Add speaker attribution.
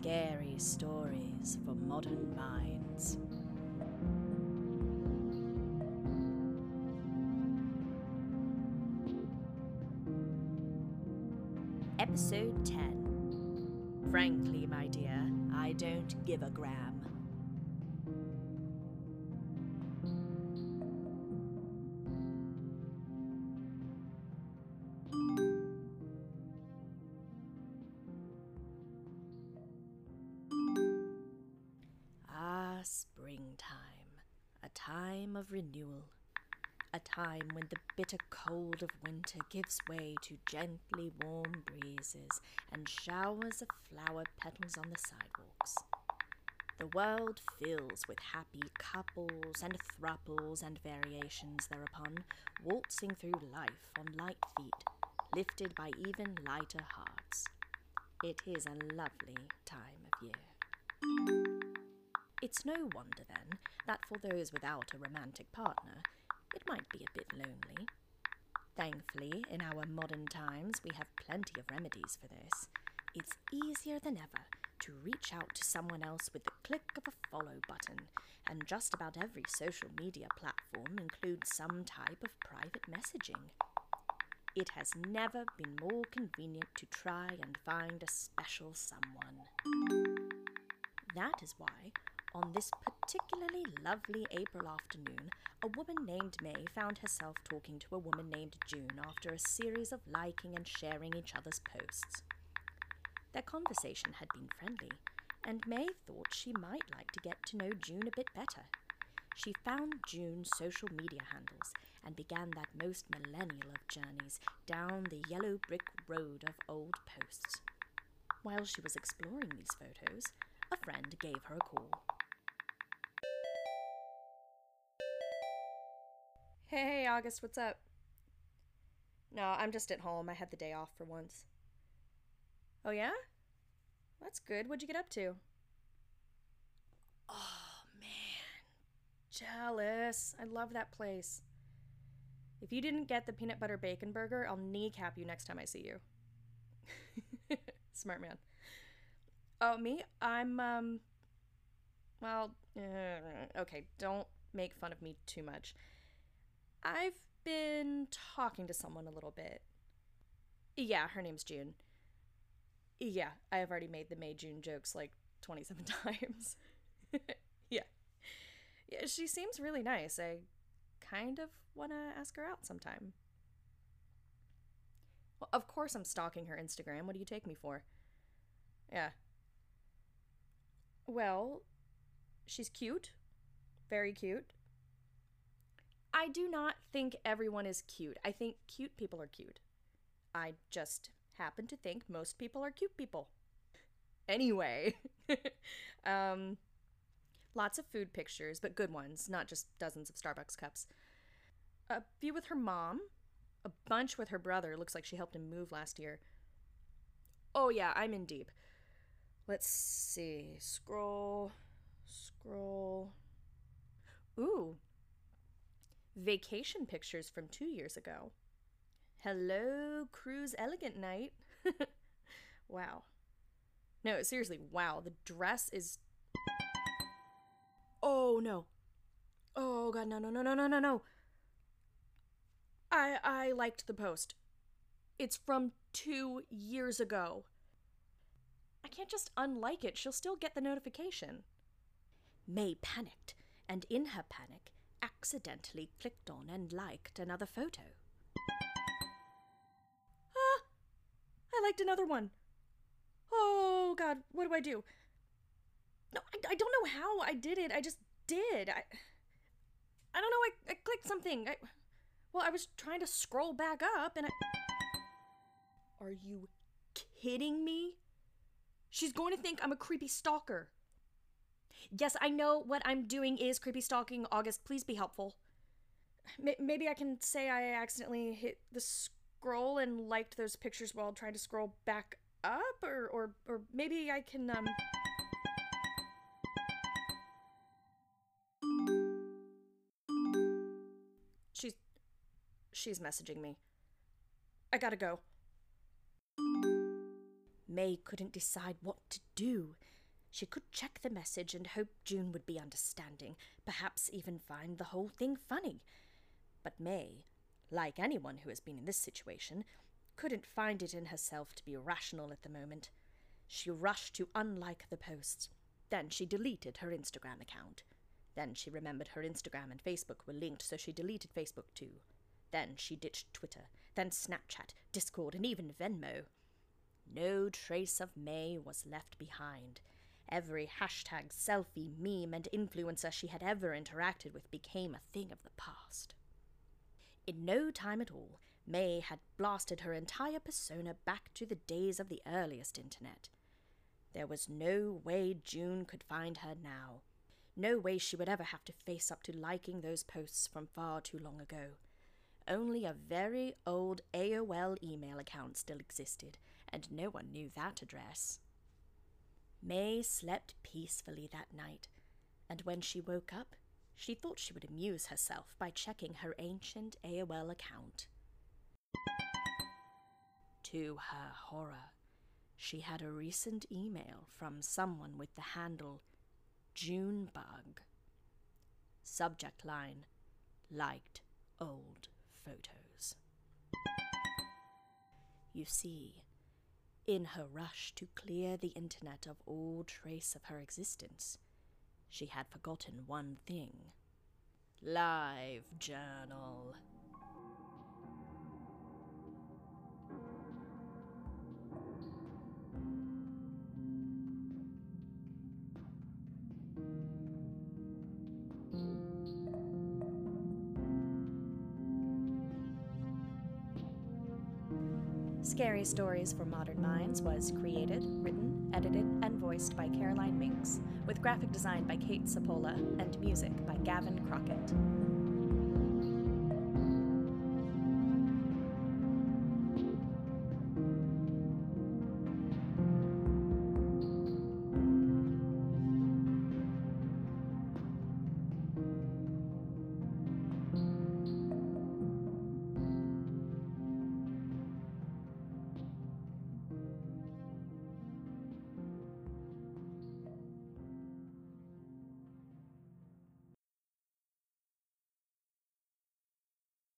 Speaker 1: scary stories for modern minds. Episode 10 Frankly, my dear, I don't give a gram. A time of renewal, a time when the bitter cold of winter gives way to gently warm breezes and showers of flower petals on the sidewalks. The world fills with happy couples and thruples and variations thereupon, waltzing through life on light feet, lifted by even lighter hearts. It is a lovely time of year. It's no wonder, then, that for those without a romantic partner, it might be a bit lonely. Thankfully, in our modern times, we have plenty of remedies for this. It's easier than ever to reach out to someone else with the click of a follow button, and just about every social media platform includes some type of private messaging. It has never been more convenient to try and find a special someone. That is why, on this particularly lovely April afternoon, a woman named May found herself talking to a woman named June after a series of liking and sharing each other's posts. Their conversation had been friendly, and May thought she might like to get to know June a bit better. She found June's social media handles and began that most millennial of journeys down the yellow brick road of old posts. While she was exploring these photos, a friend gave her a call.
Speaker 2: Hey, hey, August, what's up? No, I'm just at home. I had the day off for once. Oh, yeah? That's good. What'd you get up to? Oh, man. Jealous. I love that place. If you didn't get the peanut butter bacon burger, I'll kneecap you next time I see you. Smart man. Oh, me? I'm, um. Well, uh, okay, don't make fun of me too much. I've been talking to someone a little bit. Yeah, her name's June. Yeah, I have already made the May June jokes like 27 times. yeah. Yeah, she seems really nice. I kind of want to ask her out sometime. Well, of course I'm stalking her Instagram. What do you take me for? Yeah. Well, she's cute. Very cute. I do not think everyone is cute. I think cute people are cute. I just happen to think most people are cute people. Anyway, um, lots of food pictures, but good ones, not just dozens of Starbucks cups. A few with her mom, a bunch with her brother. Looks like she helped him move last year. Oh, yeah, I'm in deep. Let's see. Scroll, scroll. Ooh, vacation pictures from two years ago. Hello, Cruise Elegant Night. wow. No, seriously, wow. The dress is. Oh, no. Oh, God, no, no, no, no, no, no, no. I, I liked the post. It's from two years ago. I can't just unlike it. She'll still get the notification. May panicked, and in her panic, accidentally clicked on and liked another photo. Ah! I liked another one. Oh, God, what do I do? No, I, I don't know how I did it. I just did. I, I don't know. I, I clicked something. I, well, I was trying to scroll back up and I. Are you kidding me? She's going to think I'm a creepy stalker. Yes, I know what I'm doing is creepy stalking. August, please be helpful. M- maybe I can say I accidentally hit the scroll and liked those pictures while trying to scroll back up, or or or maybe I can um. She's she's messaging me. I gotta go.
Speaker 1: May couldn't decide what to do. She could check the message and hope June would be understanding, perhaps even find the whole thing funny. But May, like anyone who has been in this situation, couldn't find it in herself to be rational at the moment. She rushed to unlike the posts. Then she deleted her Instagram account. Then she remembered her Instagram and Facebook were linked, so she deleted Facebook too. Then she ditched Twitter, then Snapchat, Discord, and even Venmo. No trace of May was left behind. Every hashtag, selfie, meme, and influencer she had ever interacted with became a thing of the past. In no time at all, May had blasted her entire persona back to the days of the earliest internet. There was no way June could find her now. No way she would ever have to face up to liking those posts from far too long ago. Only a very old AOL email account still existed, and no one knew that address. May slept peacefully that night, and when she woke up, she thought she would amuse herself by checking her ancient AOL account. To her horror, she had a recent email from someone with the handle Junebug. Subject line Liked old photos. You see, in her rush to clear the internet of all trace of her existence, she had forgotten one thing Live Journal.
Speaker 2: Scary Stories for Modern Minds was created, written, edited, and voiced by Caroline Minks, with graphic design by Kate Sapola and music by Gavin Crockett.